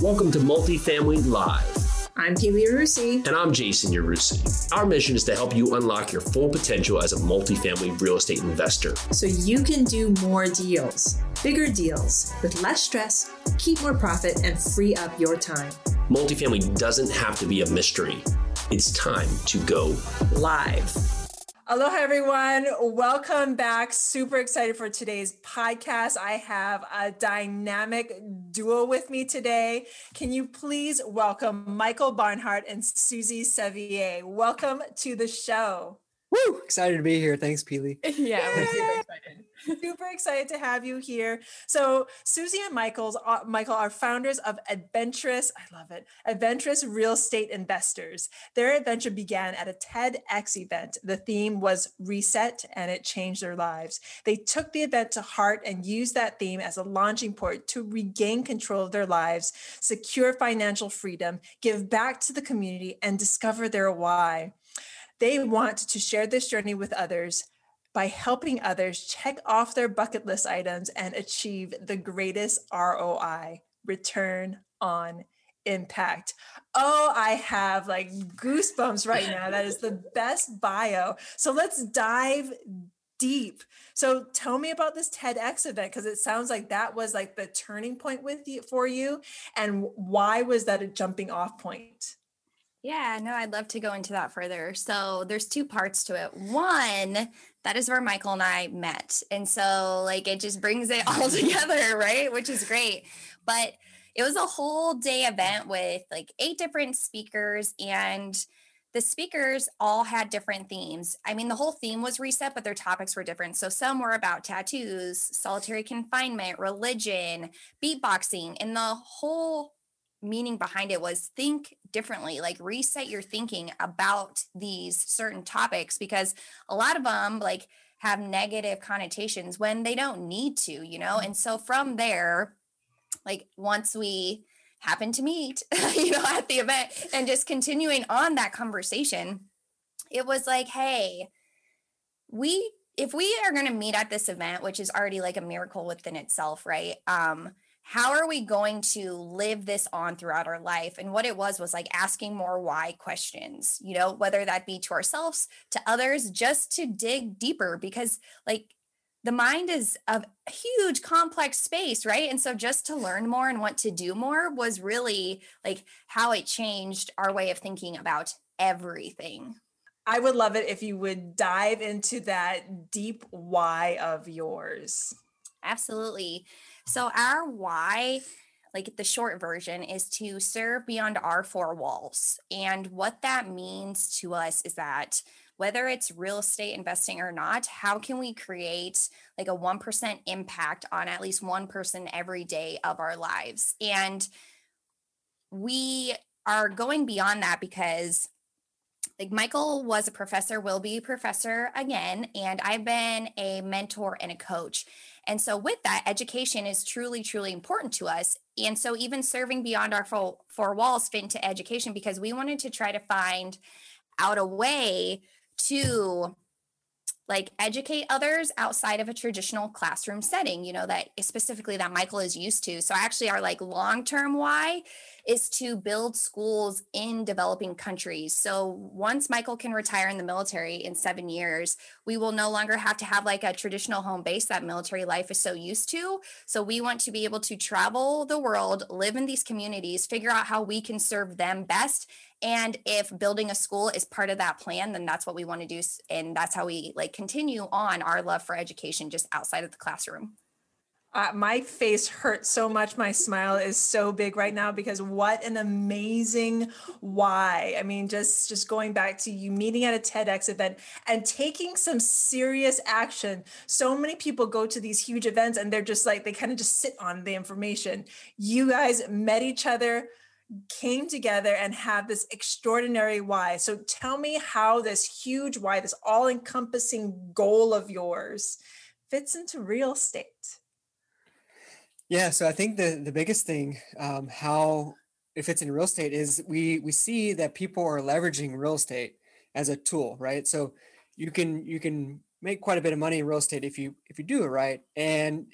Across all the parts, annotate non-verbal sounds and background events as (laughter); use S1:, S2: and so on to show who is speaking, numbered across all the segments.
S1: Welcome to Multifamily Live.
S2: I'm Pili Yarusi.
S1: And I'm Jason Yarusi. Our mission is to help you unlock your full potential as a multifamily real estate investor.
S2: So you can do more deals, bigger deals, with less stress, keep more profit, and free up your time.
S1: Multifamily doesn't have to be a mystery. It's time to go
S2: live. Aloha, everyone. Welcome back. Super excited for today's podcast. I have a dynamic duo with me today. Can you please welcome Michael Barnhart and Susie Sevier? Welcome to the show.
S3: Woo! Excited to be here. Thanks, Pili. (laughs)
S2: Yeah, we're super excited. Super excited to have you here. So Susie and Michael's uh, Michael are founders of Adventurous. I love it. Adventurous Real Estate Investors. Their adventure began at a TEDx event. The theme was reset, and it changed their lives. They took the event to heart and used that theme as a launching port to regain control of their lives, secure financial freedom, give back to the community, and discover their why. They want to share this journey with others by helping others check off their bucket list items and achieve the greatest ROI, return on impact. Oh, I have like goosebumps right now. That is the best bio. So let's dive deep. So tell me about this TEDx event because it sounds like that was like the turning point with you for you and why was that a jumping off point?
S4: Yeah, no, I'd love to go into that further. So there's two parts to it. One, that is where Michael and I met. And so like it just brings it all (laughs) together, right? Which is great. But it was a whole day event with like eight different speakers and the speakers all had different themes. I mean, the whole theme was reset, but their topics were different. So some were about tattoos, solitary confinement, religion, beatboxing, and the whole meaning behind it was think differently like reset your thinking about these certain topics because a lot of them like have negative connotations when they don't need to you know? And so from there like once we happen to meet (laughs) you know at the event and just continuing on that conversation it was like hey we if we are going to meet at this event which is already like a miracle within itself right? Um how are we going to live this on throughout our life? And what it was was like asking more why questions you know whether that be to ourselves to others just to dig deeper because like the mind is a huge complex space right? And so just to learn more and want to do more was really like how it changed our way of thinking about everything.
S2: I would love it if you would dive into that deep why of yours.
S4: Absolutely so our why like the short version is to serve beyond our four walls. And what that means to us is that whether it's real estate investing or not, how can we create like a 1% impact on at least one person every day of our lives? And we are going beyond that because like Michael was a professor, will be a professor again, and I've been a mentor and a coach. And so, with that, education is truly, truly important to us. And so, even serving beyond our four, four walls fit into education because we wanted to try to find out a way to like educate others outside of a traditional classroom setting you know that specifically that michael is used to. So actually our like long term why is to build schools in developing countries. So once michael can retire in the military in seven years we will no longer have to have like a traditional home base that military life is so used to. So we want to be able to travel the world live in these communities figure out how we can serve them best and if building a school is part of that plan, then that's what we want to do. And that's how we like continue on our love for education just outside of the classroom.
S2: Uh, my face hurts so much. My smile is so big right now because what an amazing why. I mean, just just going back to you meeting at a TEDx event and taking some serious action. So many people go to these huge events and they're just like they kind of just sit on the information. You guys met each other, came together and have this extraordinary why. So tell me how this huge why, this all encompassing goal of yours fits into real estate.
S3: Yeah, so I think the the biggest thing um, how it fits in real estate is we we see that people are leveraging real estate as a tool, right? So you can you can make quite a bit of money in real estate if you if you do it right. And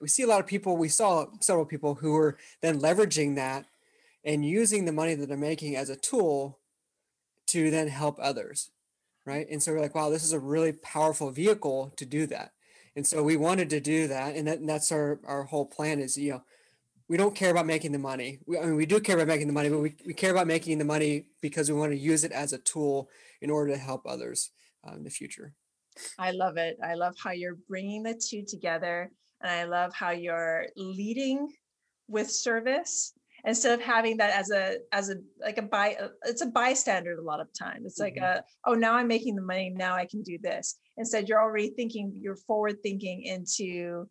S3: we see a lot of people. We saw several people who were then leveraging that and using the money that they're making as a tool to then help others right and so we're like wow this is a really powerful vehicle to do that and so we wanted to do that and, that, and that's our our whole plan is you know we don't care about making the money we, i mean we do care about making the money but we, we care about making the money because we want to use it as a tool in order to help others uh, in the future
S2: I love it. I love how you're bringing the two together. And I love how you're leading with service instead of having that as a as a like a buy uh, it's a bystander a lot of time. It's like
S3: Mhm.
S2: a oh now i'm making the money now i can do this. Instead you're already thinking you're forward thinking into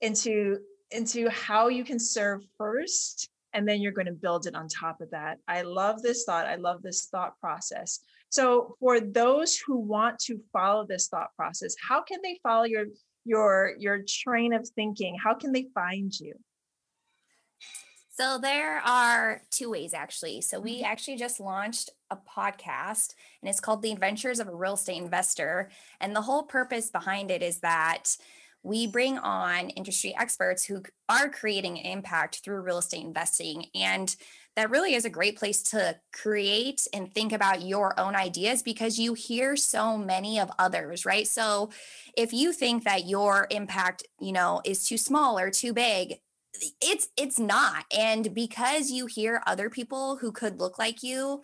S2: into into how you can serve first and then you're going to build it on top of that. I love this thought i love this thought process. So for those who want to follow this thought process how can they follow your your your train of thinking? How can they find you
S4: So there are two ways actually. So we mm-hmm. actually just launched a podcast and it's called The Adventures of a Real Estate Investor. And the whole purpose behind it is that we bring on industry experts who are creating impact through real estate investing. And that really is a great place to create and think about your own ideas because you hear so many of others, right? So if you think that your impact, you know, is too small or too big, it's it's not and because you hear other people who could look like you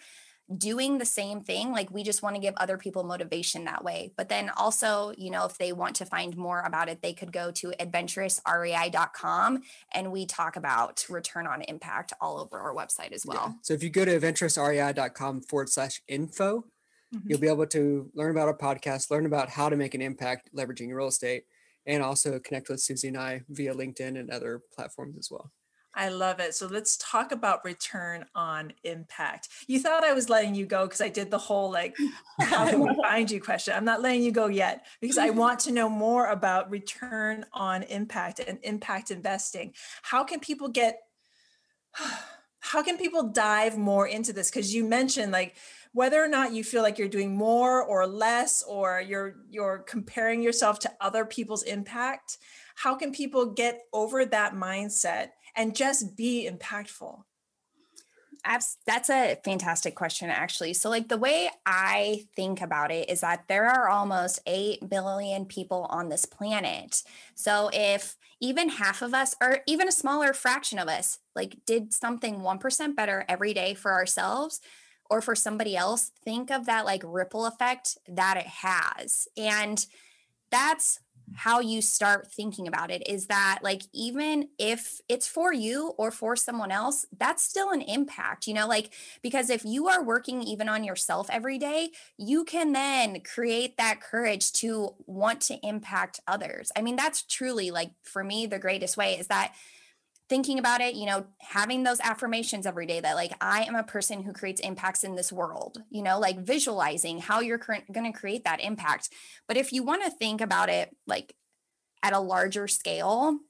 S4: doing the same thing like we just want to give other people motivation that way but then also you know if they want to find more about it they could go to adventurousrei.com and we talk about return on impact all over our website as
S3: Yeah.
S4: well
S3: So if you go to adventurousrei.com forward slash info, you'll mm-hmm. be able to learn about our podcast, learn about how to make an impact leveraging your real estate, and also connect with Susie and I via LinkedIn and other platforms as well.
S2: I love it. So let's talk about return on impact. You thought I was letting you go because I did the whole like, how can we find you question. I'm not letting you go yet because I want to know more about return on impact and impact investing. How can people get, (sighs) how can people dive more into this? Because you mentioned like, whether or not you feel like you're doing more or less or you're you're comparing yourself to other people's impact how can people get over that mindset and just be impactful?
S4: That's a fantastic question actually. So like the way i think about it is that there are almost 8 billion people on this planet. So if even half of us or even a smaller fraction of us like did something 1% better every day for ourselves or for somebody else think of that like ripple effect that it has. And that's how you start thinking about it is that like even if it's for you or for someone else that's still an impact you know like because if you are working even on yourself every day you can then create that courage to want to impact others. I mean that's truly like for me the greatest way is that thinking about it, you know, having those affirmations every day that like I am a person who creates impacts in this world, you know, like visualizing how you're going to create that impact. But if you want to think about it like at a larger scale,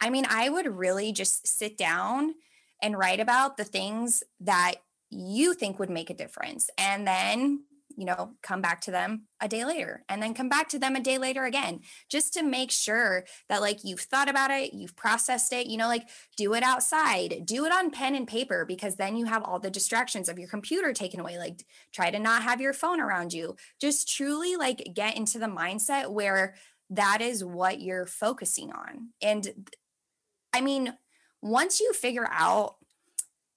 S4: I mean, I would really just sit down and write about the things that you think would make a difference and then you know, come back to them a day later and then come back to them a day later again, just to make sure that like you've thought about it, you've processed it, you know, like do it outside, do it on pen and paper, because then you have all the distractions of your computer taken away. Like try to not have your phone around you. Just truly like get into the mindset where that is what you're focusing on. And I mean, once you figure out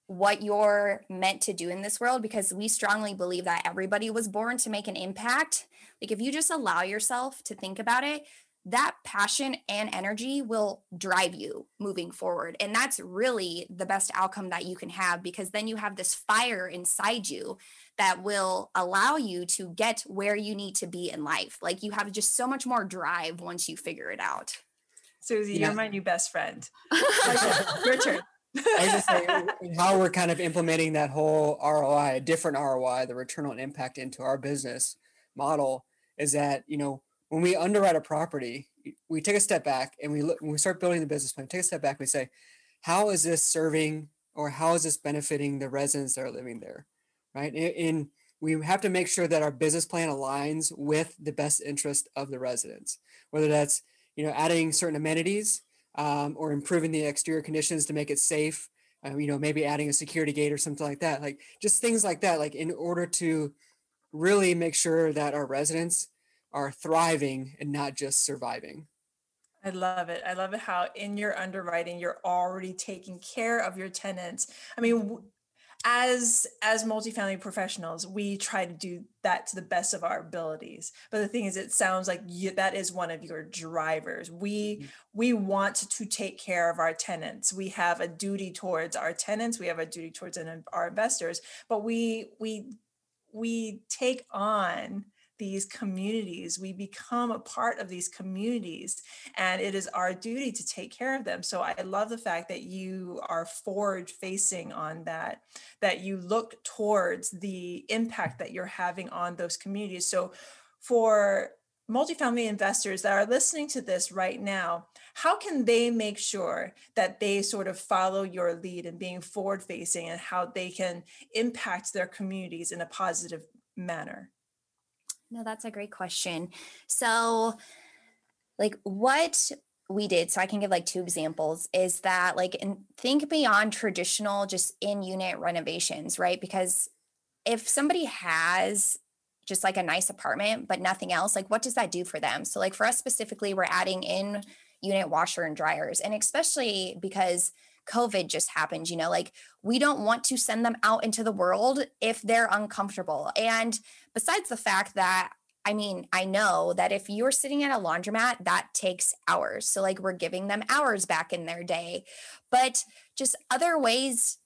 S4: what you're meant to do in this world because we strongly believe that everybody was born to make an impact. Like if you just allow yourself to think about it, that passion and energy will drive you moving forward. And that's really the best outcome that you can have because then you have this fire inside you that will allow you to get where you need to be in life. Like you have just so much more drive once you figure it out.
S2: Susie,
S3: Yeah.
S2: you're my new best friend. (laughs) Your turn.
S3: I was just saying (laughs) how we're kind of implementing that whole ROI, a different ROI, the return on impact into our business model is that, you know, when we underwrite a property, we take a step back and we look when we start building the business plan, take a step back, and we say, how is this serving or how is this benefiting the residents that are living there? Right. And we have to make sure that our business plan aligns with the best interest of the residents, whether that's, you know, adding certain amenities um, or improving the exterior conditions to make it safe uh, you know, maybe adding a security gate or something like that. Like just things like that, like in order to really make sure that our residents are thriving and not just surviving.
S2: I love it. I love it how in your underwriting you're already taking care of your tenants. I mean, as as multifamily professionals, we try to do that to the best of our abilities. But the thing is, it sounds like you, that is one of your drivers. We mm-hmm. we want to take care of our tenants. We have a duty towards our tenants. We have a duty towards an, our investors. But we we we take on these communities. We become a part of these communities, and it is our duty to take care of them. So I love the fact that you are forward facing on that, that you look towards the impact that you're having on those communities. So for multifamily investors that are listening to this right now, how can they make sure that they sort of follow your lead in being forward facing and how they can impact their communities in a positive manner?
S4: No, that's a great question. So, like, what we did, so I can give like two examples, is that like, and think beyond traditional just in unit renovations, right? Because if somebody has just like a nice apartment, but nothing else, like, what does that do for them? So, like, for us specifically, we're adding in unit washer and dryers, and especially because COVID just happened, you know, like we don't want to send them out into the world if they're uncomfortable. And besides the fact that I mean, I know that if you're sitting at a laundromat, that takes hours. So, like, we're giving them hours back in their day. But just other ways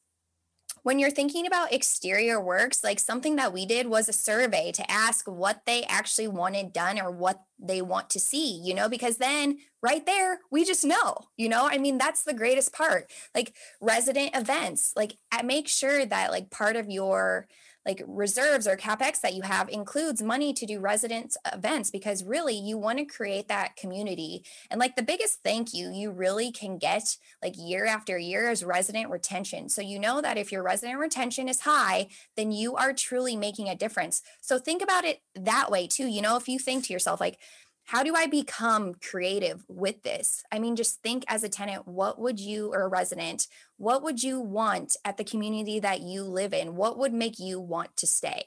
S4: when you're thinking about exterior works, like something that we did was a survey to ask what they actually wanted done or what they want to see, you know, because then right there, we just know, you know, I mean, that's the greatest part. Like resident events, like make sure that like part of your like reserves or capex that you have includes money to do residence events because really you want to create that community. And like the biggest thank you you really can get like year after year is resident retention. So you know that if your resident retention is high then you are truly making a difference. So think about it that way too. You know if you think to yourself like how do I become creative with this? I mean, just think as a tenant, what would you, or a resident, what would you want at the community that you live in? What would make you want to stay?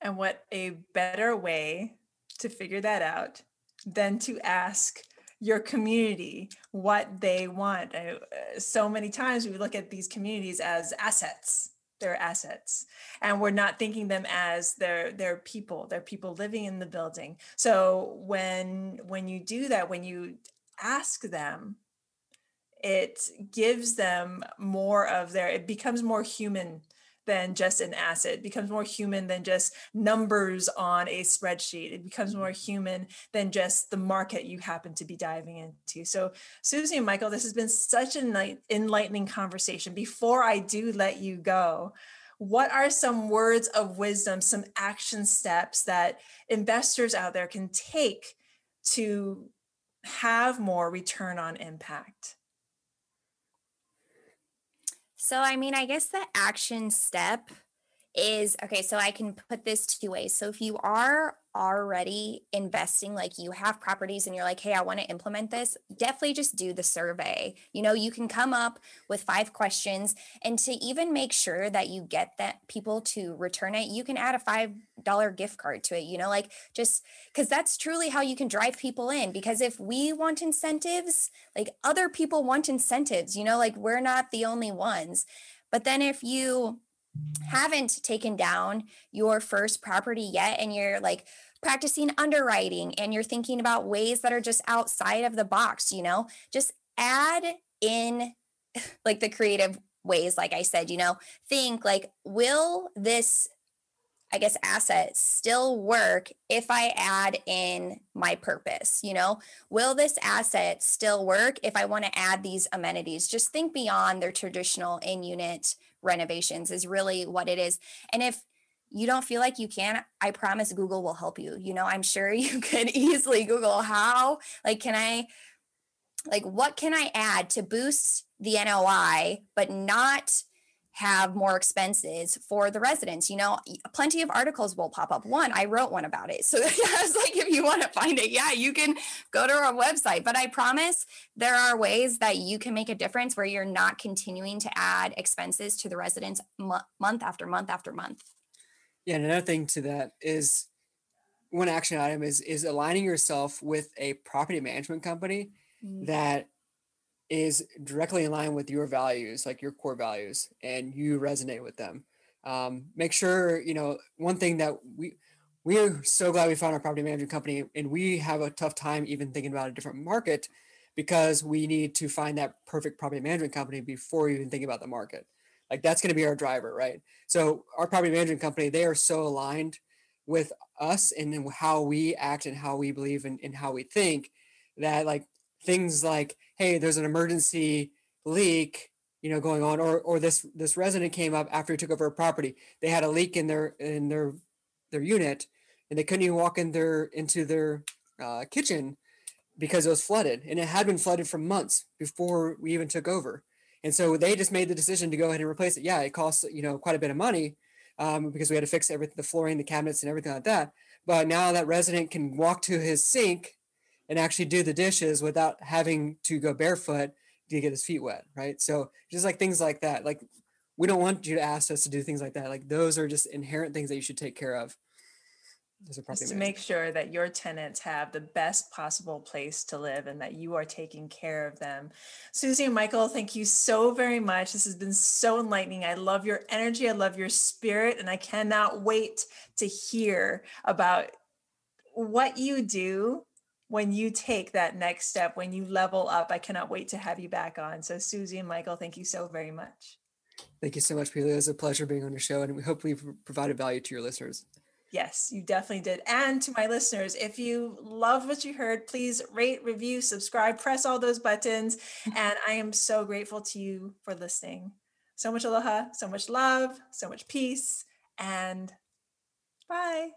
S2: And what a better way to figure that out than to ask your community what they want. Uh, so many times we look at these communities as assets their assets and we're not thinking them as their their people they're people living in the building. So when when you do that when you ask them it gives them more of their it becomes more human than just an asset. It becomes more human than just numbers on a spreadsheet. It becomes more mm-hmm. human than just the market you happen to be diving into. So, Susie and Michael, this has been such an enlightening conversation. Before I do let you go, what are some words of wisdom, some action steps that investors out there can take to have more return on impact?
S4: So, I mean, I guess the action step is okay. So, I can put this two ways. So, if you are already investing, like you have properties and you're like, hey, I want to implement this, definitely just do the survey. You know, you can come up with five questions and to even make sure that you get that people to return it, you can add a $5 gift card to it, you know, like just because that's truly how you can drive people in. Because if we want incentives, like other people want incentives, you know, like we're not the only ones. But then if you, haven't taken down your first property yet and you're like practicing underwriting and you're thinking about ways that are just outside of the box, you know, just add in (laughs) like the creative ways, like I said, you know, think like, will this, I guess, asset still work if I add in my purpose? You know, will this asset still work if I want to add these amenities? Just think beyond their traditional in unit renovations, is really what it is. And if you don't feel like you can, I promise Google will help you. You know, I'm sure (laughs) you could easily Google how, like, can I, like, what can I add to boost the NOI, but not have more expenses for the residents. You know, plenty of articles will pop up. One, I wrote one about it. (laughs) So (laughs) I was like, if you want to find it, yeah, you can go to our website. But I promise there are ways that you can make a difference where you're not continuing to add expenses to the residents month after month after month.
S3: Yeah, and another thing to that is one action item is is aligning yourself with a property management company mm-hmm. that is directly in line with your values, like your core values, and you resonate with them. Um, make sure you know one thing that we we are so glad we found our property management company, and we have a tough time even thinking about a different market because we need to find that perfect property management company before even thinking about the market. Like that's going to be our driver, right? So our property management company, they are so aligned with us and how we act and how we believe and, and how we think that like things like hey there's an emergency leak you know going on or or this this resident came up after he took over a property they had a leak in their in their their unit and they couldn't even walk in their into their uh, kitchen because it was flooded and it had been flooded for months before we even took over and so they just made the decision to go ahead and replace it yeah it costs you know quite a bit of money um, because we had to fix everything the flooring the cabinets and everything like that but now that resident can walk to his sink and actually do the dishes without having to go barefoot to get his feet wet, right? So just like things like that, like we don't want you to ask us to do things like that. Like those are just inherent things that you should take care of.
S2: Just to make sure that your tenants have the best possible place to live and that you are taking care of them. Susie and Michael, thank you so very much. This has been so enlightening. I love your energy. I love your spirit. And I cannot wait to hear about what you do when you take that next step, when you level up, I cannot wait to have you back on. So, Susie and Michael, thank you so very much.
S3: Thank you so much, Pili. It was a pleasure being on your show, and we hope we've provided value to your listeners.
S2: Yes, you definitely did. And to my listeners, if you love what you heard, please rate, review, subscribe, press all those buttons. (laughs) And I am so grateful to you for listening. So much aloha, so much love, so much peace, and bye.